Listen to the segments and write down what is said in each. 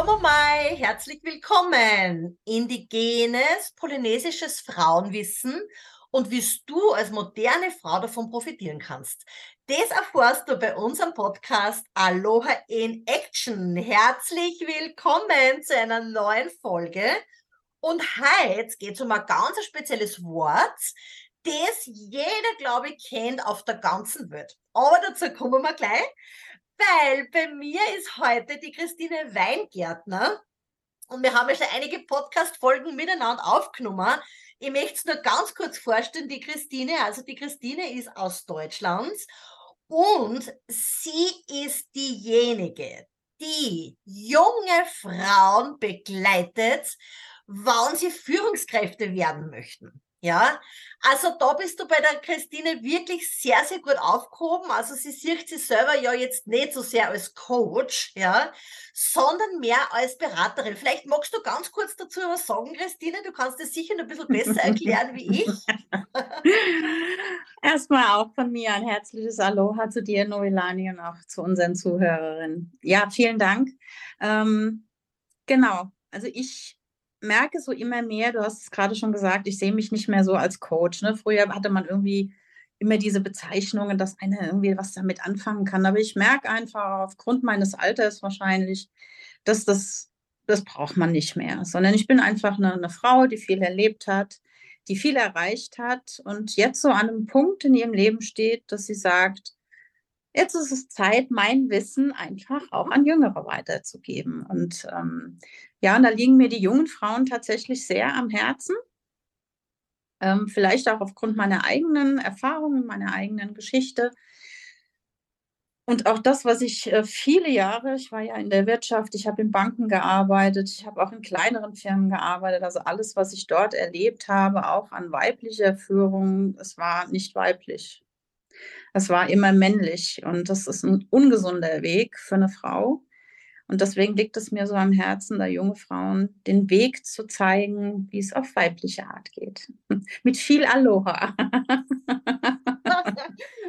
Komomai, herzlich willkommen. Indigenes, polynesisches Frauenwissen und wie du als moderne Frau davon profitieren kannst. Das erfährst du bei unserem Podcast Aloha in Action. Herzlich willkommen zu einer neuen Folge. Und heute geht es um ein ganz spezielles Wort, das jeder, glaube ich, kennt auf der ganzen Welt. Aber dazu kommen wir gleich weil bei mir ist heute die Christine Weingärtner und wir haben ja schon einige Podcast-Folgen miteinander aufgenommen. Ich möchte es nur ganz kurz vorstellen, die Christine, also die Christine ist aus Deutschland und sie ist diejenige, die junge Frauen begleitet, wann sie Führungskräfte werden möchten. Ja, also da bist du bei der Christine wirklich sehr, sehr gut aufgehoben. Also sie sieht sich selber ja jetzt nicht so sehr als Coach, ja, sondern mehr als Beraterin. Vielleicht magst du ganz kurz dazu was sagen, Christine. Du kannst es sicher noch ein bisschen besser erklären wie ich. Erstmal auch von mir ein herzliches Aloha zu dir, Noelani, und auch zu unseren Zuhörerinnen. Ja, vielen Dank. Ähm, genau. Also ich merke so immer mehr, du hast es gerade schon gesagt, ich sehe mich nicht mehr so als Coach. Ne? Früher hatte man irgendwie immer diese Bezeichnungen, dass einer irgendwie was damit anfangen kann. Aber ich merke einfach aufgrund meines Alters wahrscheinlich, dass das, das braucht man nicht mehr, sondern ich bin einfach eine, eine Frau, die viel erlebt hat, die viel erreicht hat und jetzt so an einem Punkt in ihrem Leben steht, dass sie sagt, jetzt ist es Zeit, mein Wissen einfach auch an Jüngere weiterzugeben. Und ähm, ja, und da liegen mir die jungen Frauen tatsächlich sehr am Herzen. Ähm, vielleicht auch aufgrund meiner eigenen Erfahrungen, meiner eigenen Geschichte. Und auch das, was ich äh, viele Jahre, ich war ja in der Wirtschaft, ich habe in Banken gearbeitet, ich habe auch in kleineren Firmen gearbeitet, also alles, was ich dort erlebt habe, auch an weiblicher Führung, es war nicht weiblich. Es war immer männlich und das ist ein ungesunder Weg für eine Frau. Und deswegen liegt es mir so am Herzen, da junge Frauen den Weg zu zeigen, wie es auf weibliche Art geht. Mit viel Aloha.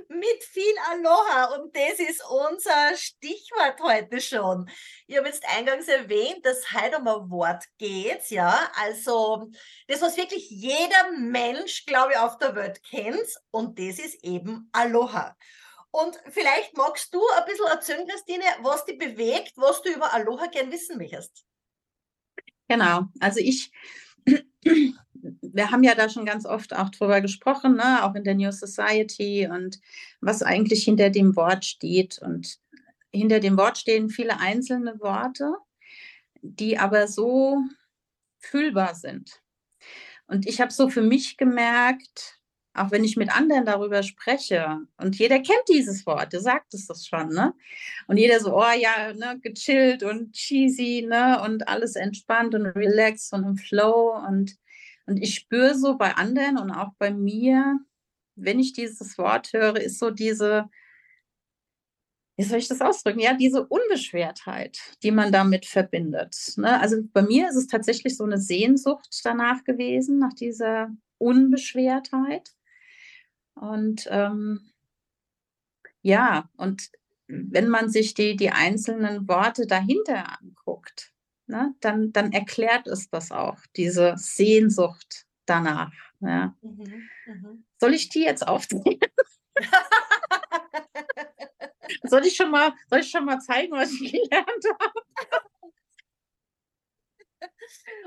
Mit viel Aloha. Und das ist unser Stichwort heute schon. Ich habe jetzt eingangs erwähnt, dass heute um ein Wort geht, ja. Also das, was wirklich jeder Mensch, glaube ich, auf der Welt kennt. Und das ist eben Aloha. Und vielleicht magst du ein bisschen erzählen, Christine, was dich bewegt, was du über Aloha gern wissen möchtest. Genau, also ich, wir haben ja da schon ganz oft auch drüber gesprochen, ne? auch in der New Society und was eigentlich hinter dem Wort steht. Und hinter dem Wort stehen viele einzelne Worte, die aber so fühlbar sind. Und ich habe so für mich gemerkt, auch wenn ich mit anderen darüber spreche und jeder kennt dieses Wort, du sagtest das schon, ne? Und jeder so, oh ja, ne, gechillt und cheesy, ne? Und alles entspannt und relaxed und im Flow und, und ich spüre so bei anderen und auch bei mir, wenn ich dieses Wort höre, ist so diese, wie soll ich das ausdrücken? Ja, diese Unbeschwertheit, die man damit verbindet. Ne? Also bei mir ist es tatsächlich so eine Sehnsucht danach gewesen, nach dieser Unbeschwertheit. Und ähm, ja, und wenn man sich die, die einzelnen Worte dahinter anguckt, ne, dann, dann erklärt es das auch, diese Sehnsucht danach. Ja. Mhm, mh. Soll ich die jetzt aufzählen? soll, ich schon mal, soll ich schon mal zeigen, was ich gelernt habe?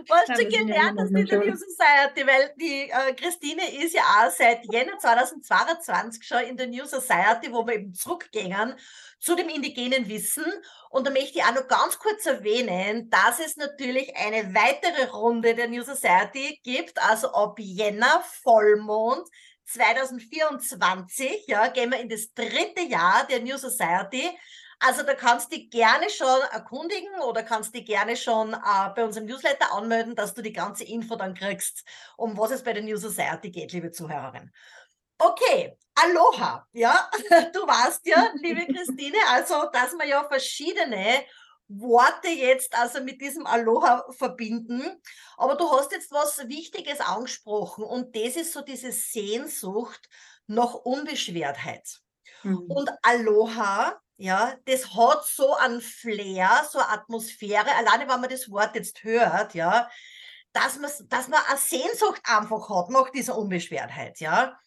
Was du gelernt hast in der New Society, weil die äh, Christine ist ja auch seit Jänner 2022 schon in der New Society, wo wir eben zurückgehen zu dem indigenen Wissen. Und da möchte ich auch noch ganz kurz erwähnen, dass es natürlich eine weitere Runde der New Society gibt, also ab Jänner Vollmond 2024, ja, gehen wir in das dritte Jahr der New Society. Also da kannst du dich gerne schon erkundigen oder kannst dich gerne schon äh, bei unserem Newsletter anmelden, dass du die ganze Info dann kriegst, um was es bei der New Society geht, liebe Zuhörerin. Okay, Aloha, ja, du weißt ja, liebe Christine, also dass wir ja verschiedene Worte jetzt also mit diesem Aloha verbinden. Aber du hast jetzt was Wichtiges angesprochen und das ist so diese Sehnsucht nach Unbeschwertheit. Mhm. Und Aloha ja, das hat so ein Flair, so eine Atmosphäre, alleine wenn man das Wort jetzt hört, ja, dass man, dass man eine Sehnsucht einfach hat nach dieser Unbeschwertheit, ja.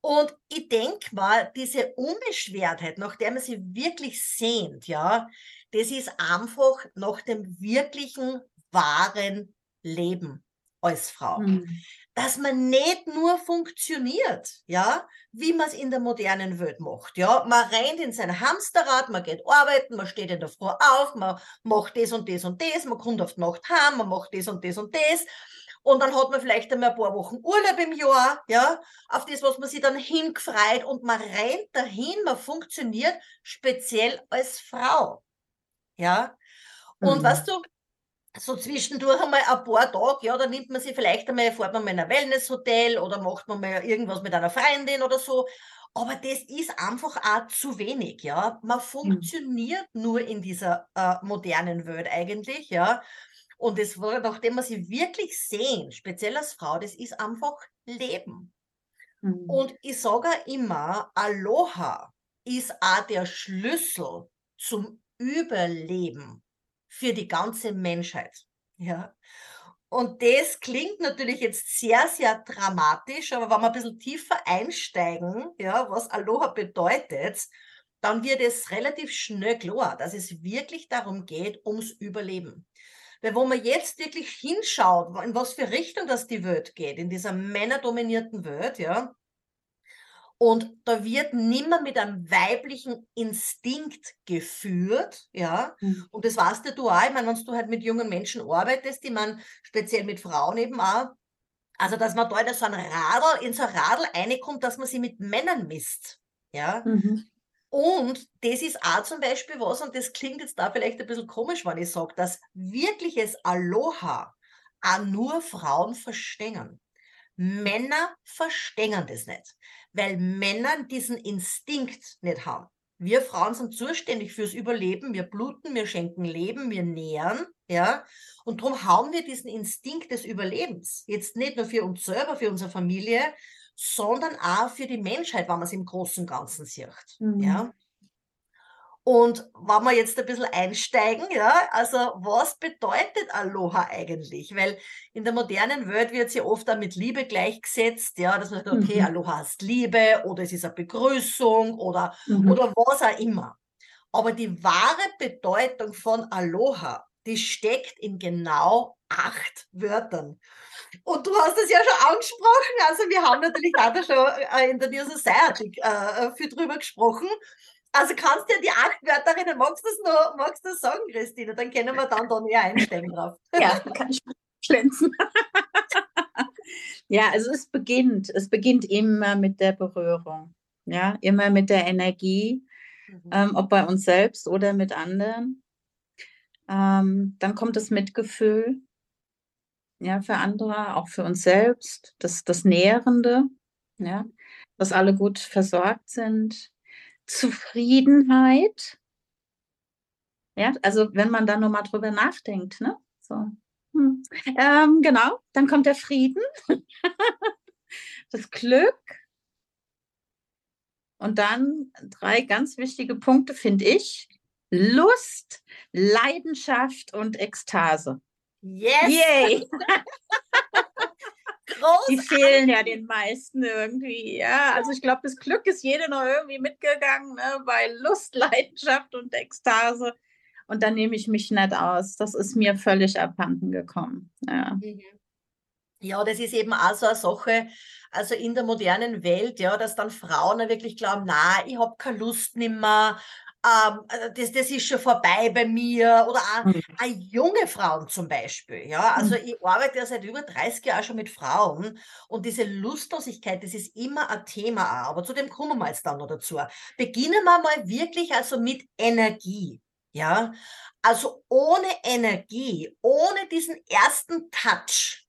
Und ich denke mal, diese Unbeschwertheit, nach der man sich wirklich sehnt, ja, das ist einfach nach dem wirklichen, wahren Leben als Frau. Mhm. Dass man nicht nur funktioniert, ja, wie man es in der modernen Welt macht. Ja, man rennt in sein Hamsterrad, man geht arbeiten, man steht in der Früh auf, man macht das und das und das, man kommt auf die Nacht heim, man macht das und das und das. Und dann hat man vielleicht einmal ein paar Wochen Urlaub im Jahr, ja, auf das, was man sich dann hingefreut und man rennt dahin, man funktioniert speziell als Frau. Ja. Und mhm. weißt du, so zwischendurch einmal ein paar Tage, ja, da nimmt man sich vielleicht einmal, fährt man mal in ein Wellnesshotel oder macht man mal irgendwas mit einer Freundin oder so. Aber das ist einfach auch zu wenig, ja. Man mhm. funktioniert mhm. nur in dieser äh, modernen Welt eigentlich, ja. Und das war, nachdem wir sie wirklich sehen, speziell als Frau, das ist einfach Leben. Mhm. Und ich sage immer, Aloha ist auch der Schlüssel zum Überleben für die ganze Menschheit. Ja. Und das klingt natürlich jetzt sehr, sehr dramatisch, aber wenn wir ein bisschen tiefer einsteigen, ja, was Aloha bedeutet, dann wird es relativ schnell klar, dass es wirklich darum geht, ums Überleben. Weil wo man jetzt wirklich hinschaut, in was für Richtung das die Welt geht, in dieser männerdominierten Welt, ja, und da wird nimmer mit einem weiblichen Instinkt geführt, ja. Mhm. Und das weißt ja du auch. Ich meine, wenn du halt mit jungen Menschen arbeitest, die man speziell mit Frauen eben auch, also dass man da in so ein Radl, in so ein Radl reinkommt, dass man sie mit Männern misst, ja. Mhm. Und das ist auch zum Beispiel was, und das klingt jetzt da vielleicht ein bisschen komisch, wenn ich sage, dass wirkliches Aloha auch nur Frauen verstehen. Männer verstehen das nicht weil Männer diesen Instinkt nicht haben. Wir Frauen sind zuständig fürs Überleben. Wir bluten, wir schenken Leben, wir nähren, ja. Und darum haben wir diesen Instinkt des Überlebens. Jetzt nicht nur für uns selber, für unsere Familie, sondern auch für die Menschheit, wenn man es im Großen und Ganzen sieht, mhm. ja. Und wenn wir jetzt ein bisschen einsteigen, ja, also was bedeutet Aloha eigentlich? Weil in der modernen Welt wird sie oft auch mit Liebe gleichgesetzt, ja, dass man sagt, okay, mhm. Aloha ist Liebe oder es ist eine Begrüßung oder, mhm. oder was auch immer. Aber die wahre Bedeutung von Aloha, die steckt in genau acht Wörtern. Und du hast es ja schon angesprochen, also wir haben natürlich auch da schon äh, in der New Society äh, viel drüber gesprochen. Also kannst du ja die acht Wörterinnen, magst du das noch, magst du das sagen, Christine? Dann können wir dann da näher einsteigen drauf. Ja, kann ich glänzen. ja, also es beginnt, es beginnt immer mit der Berührung. Ja, immer mit der Energie, mhm. ähm, ob bei uns selbst oder mit anderen. Ähm, dann kommt das Mitgefühl, ja, für andere, auch für uns selbst, das, das Nährende, ja, dass alle gut versorgt sind, Zufriedenheit. Ja, also wenn man da nur mal drüber nachdenkt, ne? So. Hm. Ähm, genau, dann kommt der Frieden, das Glück. Und dann drei ganz wichtige Punkte, finde ich. Lust, Leidenschaft und Ekstase. Yes! Yay! Großartig. Die fehlen ja den meisten irgendwie. Ja, also ich glaube, das Glück ist jede noch irgendwie mitgegangen ne, bei Lust, Leidenschaft und Ekstase. Und dann nehme ich mich nicht aus. Das ist mir völlig abhanden gekommen. Ja. Mhm. Ja, das ist eben auch so eine Sache, also in der modernen Welt, ja, dass dann Frauen wirklich glauben, na, ich habe keine Lust mehr, ähm, also das, das ist schon vorbei bei mir oder auch, mhm. auch junge Frauen zum Beispiel. Ja, also mhm. ich arbeite ja seit über 30 Jahren schon mit Frauen und diese Lustlosigkeit, das ist immer ein Thema auch, aber zu dem kommen wir jetzt dann noch dazu. Beginnen wir mal wirklich also mit Energie. Ja, also ohne Energie, ohne diesen ersten Touch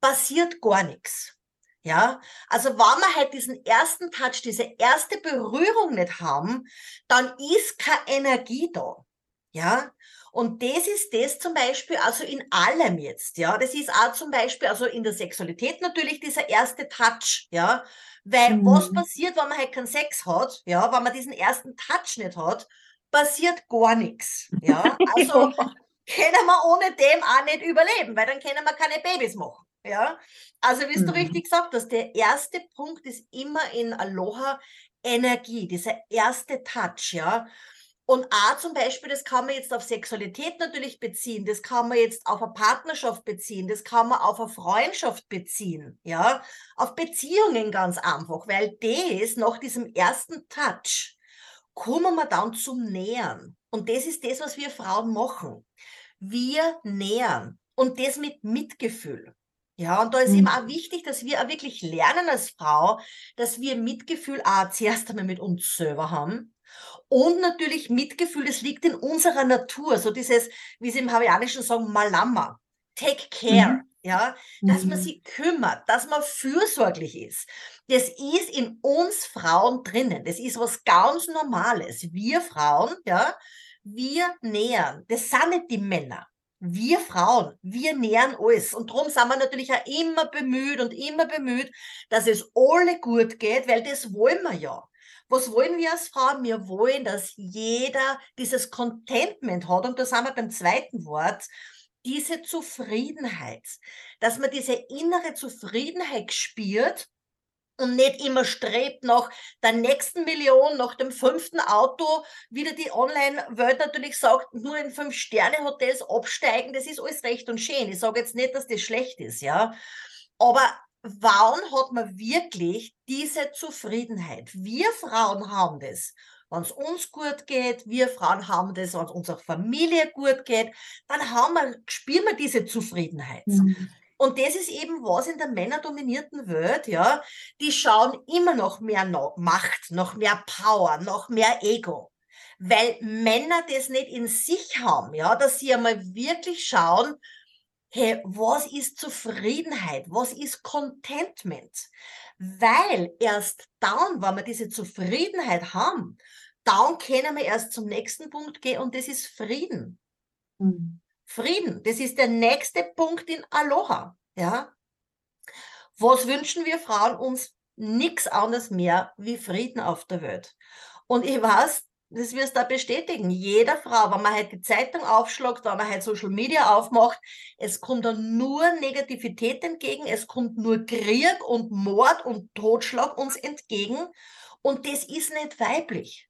passiert gar nichts. Ja, also wenn wir halt diesen ersten Touch, diese erste Berührung nicht haben, dann ist keine Energie da. Ja, und das ist das zum Beispiel, also in allem jetzt, ja. Das ist auch zum Beispiel, also in der Sexualität natürlich dieser erste Touch, ja. Weil mhm. was passiert, wenn man halt keinen Sex hat, ja, wenn man diesen ersten Touch nicht hat, passiert gar nichts. Ja, also können wir ohne dem auch nicht überleben, weil dann können wir keine Babys machen. Ja, also wie du mhm. richtig gesagt hast, der erste Punkt ist immer in Aloha Energie, dieser erste Touch, ja. Und A zum Beispiel, das kann man jetzt auf Sexualität natürlich beziehen, das kann man jetzt auf eine Partnerschaft beziehen, das kann man auf eine Freundschaft beziehen, ja, auf Beziehungen ganz einfach, weil das nach diesem ersten Touch kommen wir dann zum Nähern. Und das ist das, was wir Frauen machen. Wir nähern und das mit Mitgefühl. Ja, und da ist mhm. eben auch wichtig, dass wir auch wirklich lernen als Frau, dass wir Mitgefühl auch zuerst einmal mit uns selber haben und natürlich Mitgefühl, das liegt in unserer Natur. So dieses, wie sie im Hawaiianischen sagen, Malama. Take care. Mhm. Ja, dass mhm. man sich kümmert, dass man fürsorglich ist. Das ist in uns Frauen drinnen. Das ist was ganz Normales. Wir Frauen, ja, wir nähern. Das sind nicht die Männer. Wir Frauen, wir nähern alles. Und darum sind wir natürlich auch immer bemüht und immer bemüht, dass es alle gut geht, weil das wollen wir ja. Was wollen wir als Frauen? Wir wollen, dass jeder dieses Contentment hat. Und da sind wir beim zweiten Wort, diese Zufriedenheit. Dass man diese innere Zufriedenheit spürt und nicht immer strebt nach der nächsten Million, nach dem fünften Auto, wieder die Online-Welt natürlich sagt, nur in Fünf-Sterne-Hotels absteigen, das ist alles recht und schön. Ich sage jetzt nicht, dass das schlecht ist, ja. Aber wann hat man wirklich diese Zufriedenheit? Wir Frauen haben das. Wenn es uns gut geht, wir Frauen haben das, wenn es unserer Familie gut geht, dann haben wir, spüren wir diese Zufriedenheit. Mhm. Und das ist eben was in der männerdominierten Welt, ja. Die schauen immer noch mehr nach Macht, noch mehr Power, noch mehr Ego. Weil Männer das nicht in sich haben, ja, dass sie einmal wirklich schauen, hey, was ist Zufriedenheit? Was ist Contentment? Weil erst dann, wenn wir diese Zufriedenheit haben, dann können wir erst zum nächsten Punkt gehen und das ist Frieden. Mhm. Frieden, das ist der nächste Punkt in Aloha, ja. Was wünschen wir Frauen uns? Nichts anderes mehr wie Frieden auf der Welt. Und ich weiß, das wirst du da bestätigen. Jeder Frau, wenn man halt die Zeitung aufschlagt, wenn man halt Social Media aufmacht, es kommt dann nur Negativität entgegen, es kommt nur Krieg und Mord und Totschlag uns entgegen. Und das ist nicht weiblich.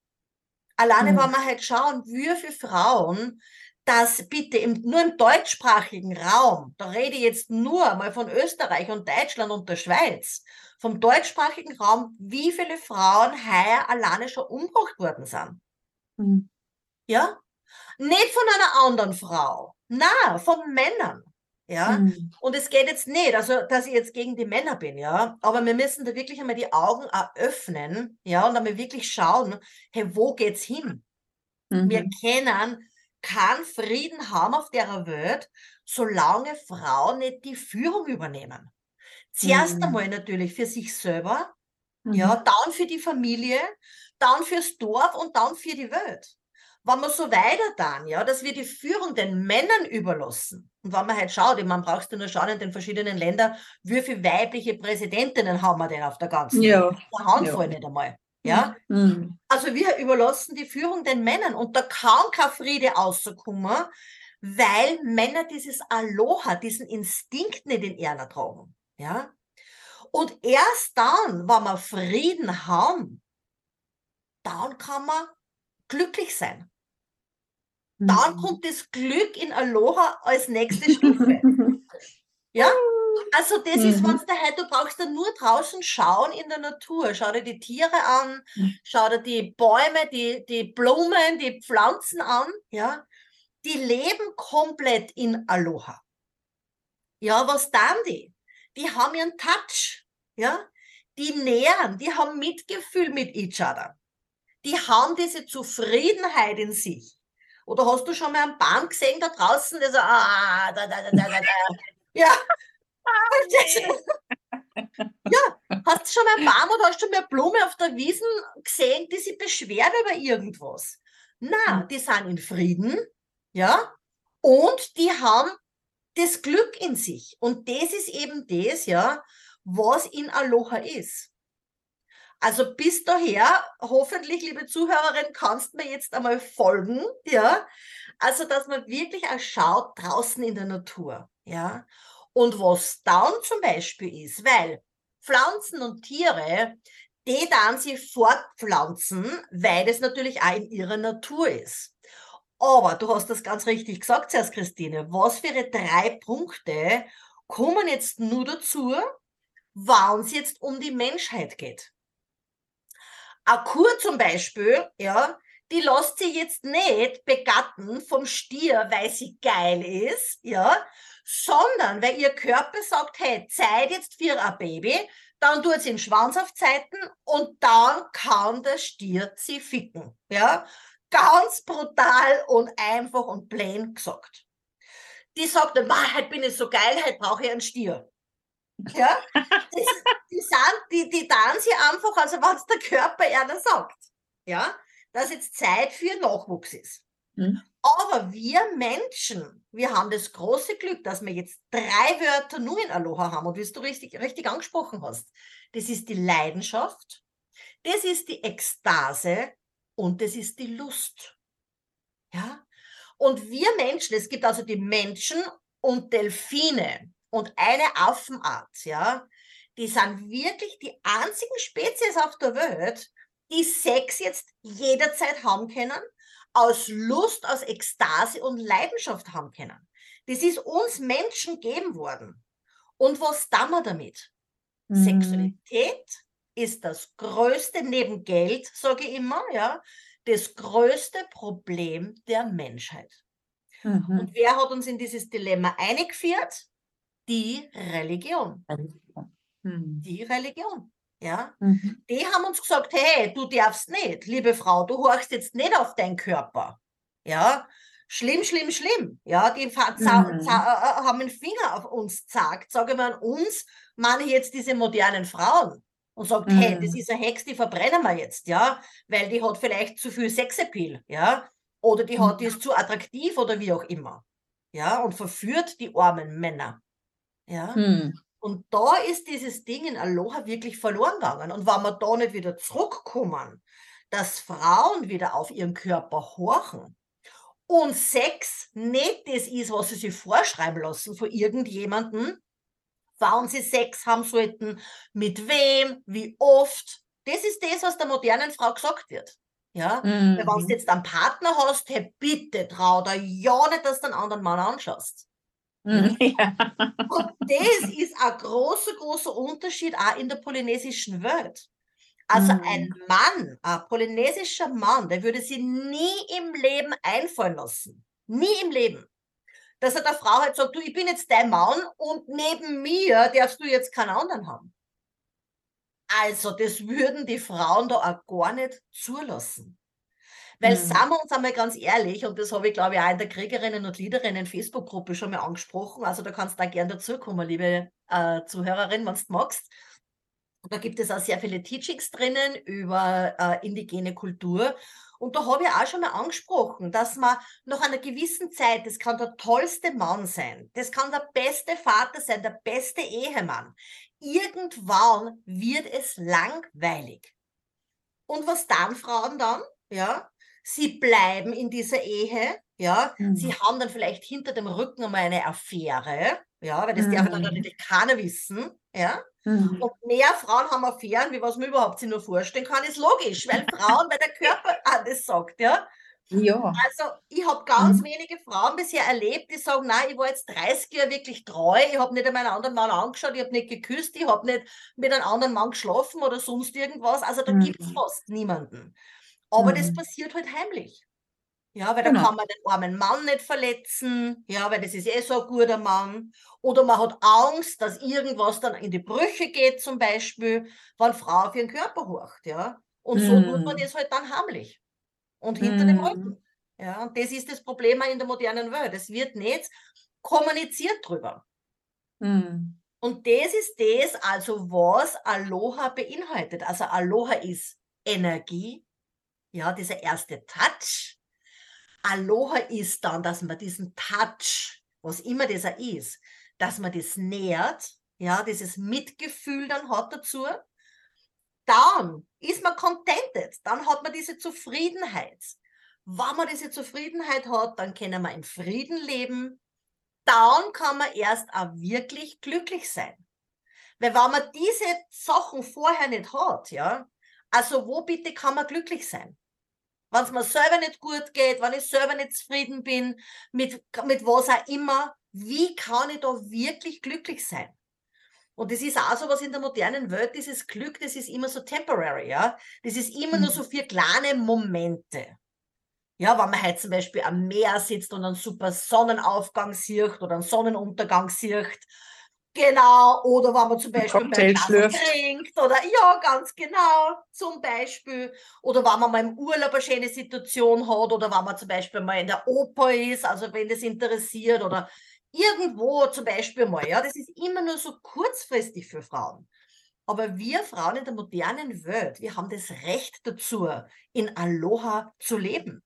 Alleine, mhm. wenn wir halt schauen, wie viele Frauen das bitte im, nur im deutschsprachigen Raum, da rede ich jetzt nur mal von Österreich und Deutschland und der Schweiz, vom deutschsprachigen Raum, wie viele Frauen heuer alleine schon umgebracht worden sind. Mhm. Ja? Nicht von einer anderen Frau. Na, von Männern. Ja, mhm. und es geht jetzt nicht, also dass ich jetzt gegen die Männer bin, ja, aber wir müssen da wirklich einmal die Augen eröffnen, ja, und einmal wirklich schauen, hey, wo geht's hin? Mhm. Wir kennen keinen Frieden haben auf der Welt, solange Frauen nicht die Führung übernehmen. Zuerst mhm. einmal natürlich für sich selber, ja, mhm. dann für die Familie, dann fürs Dorf und dann für die Welt. Wenn wir so weiter dann, ja, dass wir die Führung den Männern überlassen. Und wenn man halt schaut, man brauchst du nur schauen in den verschiedenen Ländern, wie viele weibliche Präsidentinnen haben wir denn auf der ganzen ja. Welt? Eine Handvoll ja. nicht einmal. Ja? Mhm. Also wir überlassen die Führung den Männern und da kann kein Friede rauskommen, weil Männer dieses Aloha, diesen Instinkt nicht in ihrer tragen. Ja? Und erst dann, wenn wir Frieden haben, dann kann man glücklich sein. Dann mhm. kommt das Glück in Aloha als nächste Stufe. ja? Also das mhm. ist, wenn halt, du brauchst dann nur draußen schauen in der Natur. Schau dir die Tiere an, schau dir die Bäume, die, die Blumen, die Pflanzen an, ja. Die leben komplett in Aloha. Ja, was dann die? Die haben ihren Touch, ja. Die nähern, die haben Mitgefühl mit each other die haben diese Zufriedenheit in sich. Oder hast du schon mal einen Baum gesehen da draußen, der so, ah, da, da, da, da, da, da. Ja. ja, hast du schon mal einen Baum oder hast du eine Blume auf der Wiesen gesehen, die sich beschwert über irgendwas? Na, hm. die sind in Frieden, ja, und die haben das Glück in sich. Und das ist eben das, ja, was in Aloha ist. Also bis daher, hoffentlich, liebe Zuhörerin, kannst mir jetzt einmal folgen, ja. Also, dass man wirklich auch schaut draußen in der Natur, ja. Und was dann zum Beispiel ist, weil Pflanzen und Tiere, die dann sie fortpflanzen, weil es natürlich auch in ihrer Natur ist. Aber du hast das ganz richtig gesagt, zuerst Christine. Was für drei Punkte kommen jetzt nur dazu, wann es jetzt um die Menschheit geht? Eine Kur zum Beispiel, ja, die lässt sie jetzt nicht begatten vom Stier, weil sie geil ist, ja, sondern weil ihr Körper sagt, hey, Zeit jetzt für ein Baby, dann tut sie den Schwanz auf Zeiten und dann kann der Stier sie ficken, ja. Ganz brutal und einfach und plain gesagt. Die sagt, heute bin ich so geil, heute brauche ich einen Stier. Ja, das, die, sind, die, die dann sie einfach, also was der Körper einer sagt. Ja, dass jetzt Zeit für Nachwuchs ist. Mhm. Aber wir Menschen, wir haben das große Glück, dass wir jetzt drei Wörter nur in Aloha haben und wie du richtig, richtig angesprochen hast. Das ist die Leidenschaft, das ist die Ekstase und das ist die Lust. Ja? Und wir Menschen, es gibt also die Menschen und Delfine und eine Affenart, ja, die sind wirklich die einzigen Spezies auf der Welt, die Sex jetzt jederzeit haben können, aus Lust, aus Ekstase und Leidenschaft haben können. Das ist uns Menschen gegeben worden. Und was tun wir damit? Mhm. Sexualität ist das größte neben Geld, sage ich immer, ja, das größte Problem der Menschheit. Mhm. Und wer hat uns in dieses Dilemma eingeführt? Die Religion. Mhm. Die Religion. Ja, mhm. die haben uns gesagt, hey, du darfst nicht, liebe Frau, du horchst jetzt nicht auf deinen Körper. Ja, schlimm, schlimm, schlimm. Ja, die mhm. Äh, äh, haben den Finger auf uns gezeigt. Sage mal an uns, meine ich jetzt diese modernen Frauen und sagt, mhm. hey, das ist eine Hex, die verbrennen wir jetzt, ja, weil die hat vielleicht zu viel Sexappeal, ja, oder die hat, die ist zu attraktiv oder wie auch immer, ja, und verführt die armen Männer, ja. Mhm. Und da ist dieses Ding in Aloha wirklich verloren gegangen. Und wenn wir da nicht wieder zurückkommen, dass Frauen wieder auf ihren Körper horchen und Sex nicht das ist, was sie sich vorschreiben lassen von irgendjemandem, wann sie Sex haben sollten, mit wem, wie oft. Das ist das, was der modernen Frau gesagt wird. Ja, mhm. wenn du jetzt einen Partner hast, hey, bitte trau dir ja nicht, dass du einen anderen Mann anschaust. Mhm. Ja. Und das ist ein großer, großer Unterschied auch in der polynesischen Welt. Also mhm. ein Mann, ein polynesischer Mann, der würde sich nie im Leben einfallen lassen. Nie im Leben. Dass er der Frau halt sagt, du, ich bin jetzt dein Mann und neben mir darfst du jetzt keinen anderen haben. Also, das würden die Frauen da auch gar nicht zulassen. Weil, mhm. sagen wir uns einmal ganz ehrlich, und das habe ich, glaube ich, auch in der Kriegerinnen und Liederinnen Facebook-Gruppe schon mal angesprochen, also da kannst du da gerne dazukommen, liebe äh, Zuhörerin, wenn du magst. Da gibt es auch sehr viele Teachings drinnen über äh, indigene Kultur. Und da habe ich auch schon mal angesprochen, dass man nach einer gewissen Zeit, das kann der tollste Mann sein, das kann der beste Vater sein, der beste Ehemann. Irgendwann wird es langweilig. Und was dann Frauen dann? Ja, sie bleiben in dieser Ehe, ja, mhm. sie haben dann vielleicht hinter dem Rücken einmal eine Affäre, ja, weil das mhm. darf dann natürlich keiner wissen, ja. Mhm. Und mehr Frauen haben Affären, wie was man überhaupt sich nur vorstellen kann, ist logisch, weil Frauen, weil der Körper alles sagt, ja. Ja. Also ich habe ganz mhm. wenige Frauen bisher erlebt, die sagen, nein, ich war jetzt 30 Jahre wirklich treu, ich habe nicht einmal einen anderen Mann angeschaut, ich habe nicht geküsst, ich habe nicht mit einem anderen Mann geschlafen oder sonst irgendwas. Also da mhm. gibt es fast niemanden. Aber mhm. das passiert halt heimlich. Ja, weil genau. da kann man den armen Mann nicht verletzen, ja, weil das ist eh so ein guter Mann. Oder man hat Angst, dass irgendwas dann in die Brüche geht, zum Beispiel, wenn Frau auf ihren Körper horcht, ja. Und so tut man mhm. das halt dann heimlich. Und hinter mm. dem Rücken. Mhm. Ja, und das ist das Problem in der modernen Welt. Es wird nicht kommuniziert drüber. Mm. Und das ist das, also was Aloha beinhaltet. Also Aloha ist Energie, ja, dieser erste Touch. Aloha ist dann, dass man diesen Touch, was immer dieser ist, dass man das nährt, ja, dieses Mitgefühl dann hat dazu. dann ist man contented, dann hat man diese Zufriedenheit. Wenn man diese Zufriedenheit hat, dann können wir in Frieden leben. Dann kann man erst auch wirklich glücklich sein. Weil wenn man diese Sachen vorher nicht hat, ja, also wo bitte kann man glücklich sein? Wenn es mir selber nicht gut geht, wenn ich selber nicht zufrieden bin, mit, mit was auch immer, wie kann ich da wirklich glücklich sein? Und das ist auch so was in der modernen Welt, dieses Glück, das ist immer so temporary, ja. Das ist immer mhm. nur so für kleine Momente. Ja, wenn man halt zum Beispiel am Meer sitzt und einen super Sonnenaufgang sieht oder einen Sonnenuntergang sieht. Genau, oder wenn man zum Beispiel beim trinkt oder ja, ganz genau, zum Beispiel. Oder wenn man mal im Urlaub eine schöne Situation hat oder wenn man zum Beispiel mal in der Oper ist, also wenn das interessiert oder irgendwo zum Beispiel mal, ja, das ist immer nur so kurzfristig für Frauen. Aber wir Frauen in der modernen Welt, wir haben das Recht dazu, in Aloha zu leben.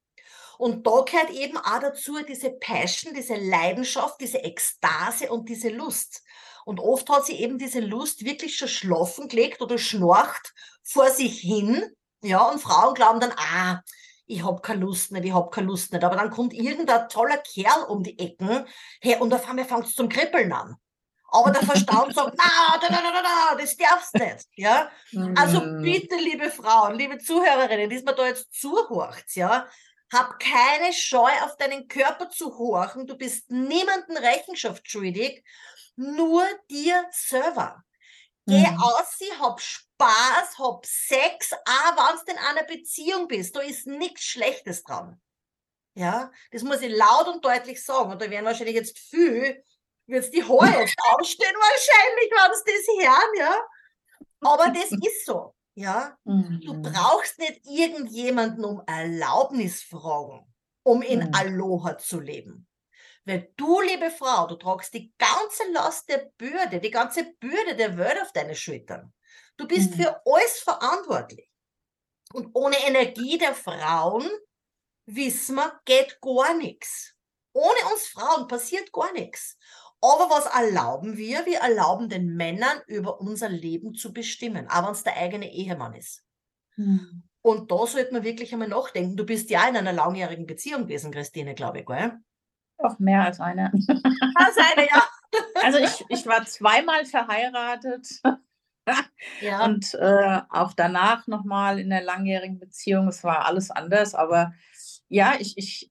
Und da gehört eben auch dazu diese Passion, diese Leidenschaft, diese Ekstase und diese Lust. Und oft hat sie eben diese Lust wirklich schon schlafen gelegt oder schnorcht vor sich hin. Ja, und Frauen glauben dann, ah, ich hab keine Lust nicht, ich hab keine Lust nicht. Aber dann kommt irgendein toller Kerl um die Ecken her und auf einmal fängt es zum Kribbeln an. Aber der Verstand sagt, na, da, da, da, da, das darfst nicht. Ja? Also mhm. bitte, liebe Frauen, liebe Zuhörerinnen, die mir da jetzt zuhorcht, ja, hab keine Scheu, auf deinen Körper zu horchen. Du bist niemanden Rechenschaft schuldig, nur dir selber. Geh mhm. aus, hab Spaß, hab Sex, auch wenn du in einer Beziehung bist. Da ist nichts Schlechtes dran. Ja, das muss ich laut und deutlich sagen. Und da werden wahrscheinlich jetzt viel, wird die Haare aufstehen, wahrscheinlich, wenn sie das hören, ja. Aber das ist so. Ja, mhm. du brauchst nicht irgendjemanden um Erlaubnis fragen, um in mhm. Aloha zu leben. Weil du, liebe Frau, du tragst die ganze Last der Bürde, die ganze Bürde der Welt auf deine Schultern. Du bist mhm. für alles verantwortlich. Und ohne Energie der Frauen, wissen wir, geht gar nichts. Ohne uns Frauen passiert gar nichts. Aber was erlauben wir? Wir erlauben den Männern, über unser Leben zu bestimmen, auch wenn es der eigene Ehemann ist. Hm. Und da sollte man wirklich einmal nachdenken. Du bist ja in einer langjährigen Beziehung gewesen, Christine, glaube ich, gell? Auch mehr als eine. Als eine, ja. Also ich, ich war zweimal verheiratet. Ja. Und äh, auch danach nochmal in der langjährigen Beziehung. Es war alles anders, aber ja, ich, ich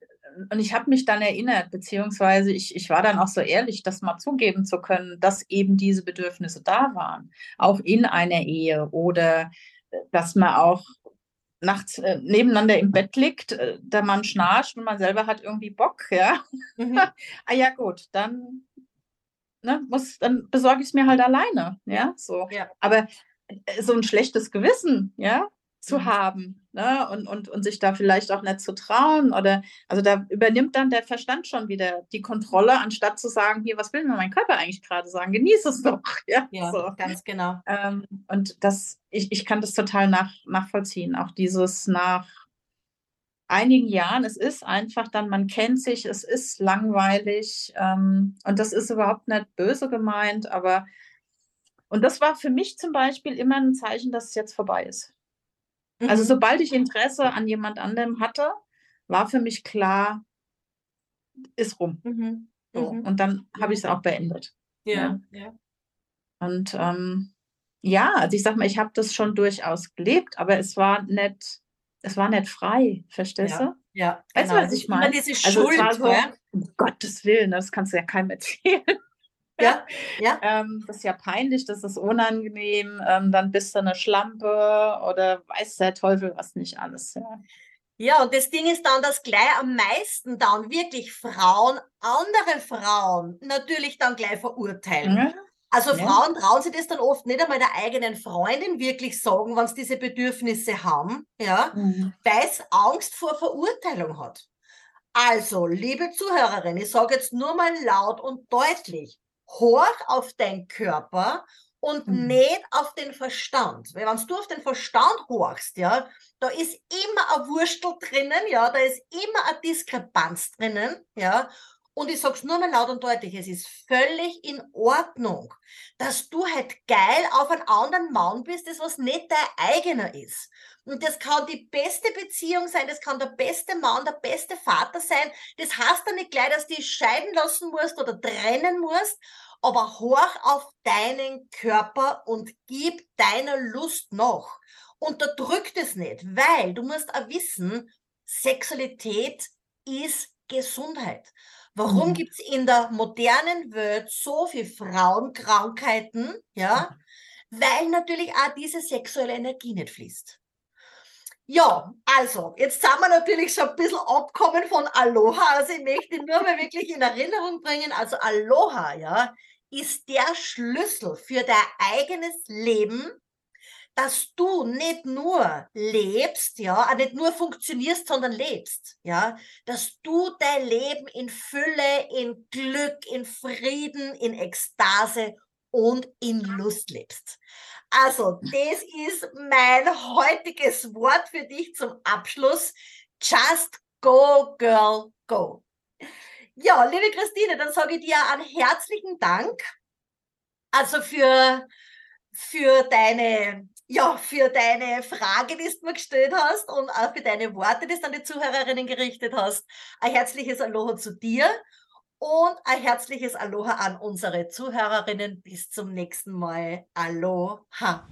und ich habe mich dann erinnert, beziehungsweise ich, ich war dann auch so ehrlich, das mal zugeben zu können, dass eben diese Bedürfnisse da waren, auch in einer Ehe oder äh, dass man auch nachts äh, nebeneinander im Bett liegt, äh, der Mann schnarcht und man selber hat irgendwie Bock, ja. Mhm. ah ja, gut, dann ne, muss, dann besorge ich es mir halt alleine, ja, so. Ja. Aber äh, so ein schlechtes Gewissen, ja, zu mhm. haben ne? und, und, und sich da vielleicht auch nicht zu trauen. Oder also da übernimmt dann der Verstand schon wieder die Kontrolle, anstatt zu sagen, hier, was will mir mein Körper eigentlich gerade sagen? Genieß es doch. Ja, ja so. ganz genau. Ähm, und das, ich, ich kann das total nach, nachvollziehen. Auch dieses nach einigen Jahren, es ist einfach dann, man kennt sich, es ist langweilig ähm, und das ist überhaupt nicht böse gemeint, aber und das war für mich zum Beispiel immer ein Zeichen, dass es jetzt vorbei ist. Also mhm. sobald ich Interesse an jemand anderem hatte, war für mich klar, ist rum. Mhm. So. Mhm. Und dann habe ich es auch beendet. Ja. ja. Und ähm, ja, also ich sag mal, ich habe das schon durchaus gelebt, aber es war nicht, es war nicht frei, verstehst du? Ja. Weißt du, genau. was ich meine? Also Schuld, also so, um Gottes Willen, das kannst du ja keinem erzählen. Ja, ja. Ähm, das ist ja peinlich, das ist unangenehm, ähm, dann bist du eine Schlampe oder weiß der Teufel was nicht alles. Ja. Ja, und das Ding ist dann, dass gleich am meisten dann wirklich Frauen, andere Frauen natürlich dann gleich verurteilen. Mhm. Also ja. Frauen trauen sich das dann oft nicht einmal der eigenen Freundin wirklich sagen, wenn sie diese Bedürfnisse haben, ja, mhm. weil es Angst vor Verurteilung hat. Also, liebe Zuhörerin, ich sage jetzt nur mal laut und deutlich, horch auf deinen Körper und mhm. nicht auf den Verstand. Weil wenn du auf den Verstand horchst, ja, da ist immer ein Wurstel drinnen, ja, da ist immer eine Diskrepanz drinnen, ja. Und ich sag's nur mal laut und deutlich, es ist völlig in Ordnung, dass du halt geil auf einen anderen Mann bist, das was nicht dein eigener ist. Und das kann die beste Beziehung sein, das kann der beste Mann, der beste Vater sein. Das heißt ja nicht gleich, dass du dich scheiden lassen musst oder trennen musst, aber horch auf deinen Körper und gib deiner Lust nach. Unterdrück das nicht, weil du musst auch wissen, Sexualität ist Gesundheit. Warum mhm. gibt's in der modernen Welt so viele Frauenkrankheiten? Ja, mhm. weil natürlich auch diese sexuelle Energie nicht fließt. Ja, also, jetzt sind wir natürlich schon ein bisschen abkommen von Aloha. Also ich möchte nur mal wirklich in Erinnerung bringen. Also Aloha, ja, ist der Schlüssel für dein eigenes Leben, dass du nicht nur lebst, ja, nicht nur funktionierst, sondern lebst, ja, dass du dein Leben in Fülle, in Glück, in Frieden, in Ekstase und in Lust lebst. Also, das ist mein heutiges Wort für dich zum Abschluss. Just go, girl, go. Ja, liebe Christine, dann sage ich dir einen herzlichen Dank. Also für, für deine, ja, für deine Frage, die du mir gestellt hast und auch für deine Worte, die du an die Zuhörerinnen gerichtet hast. Ein herzliches Aloha zu dir und ein herzliches Aloha an unsere Zuhörerinnen. Bis zum nächsten Mal. Aloha.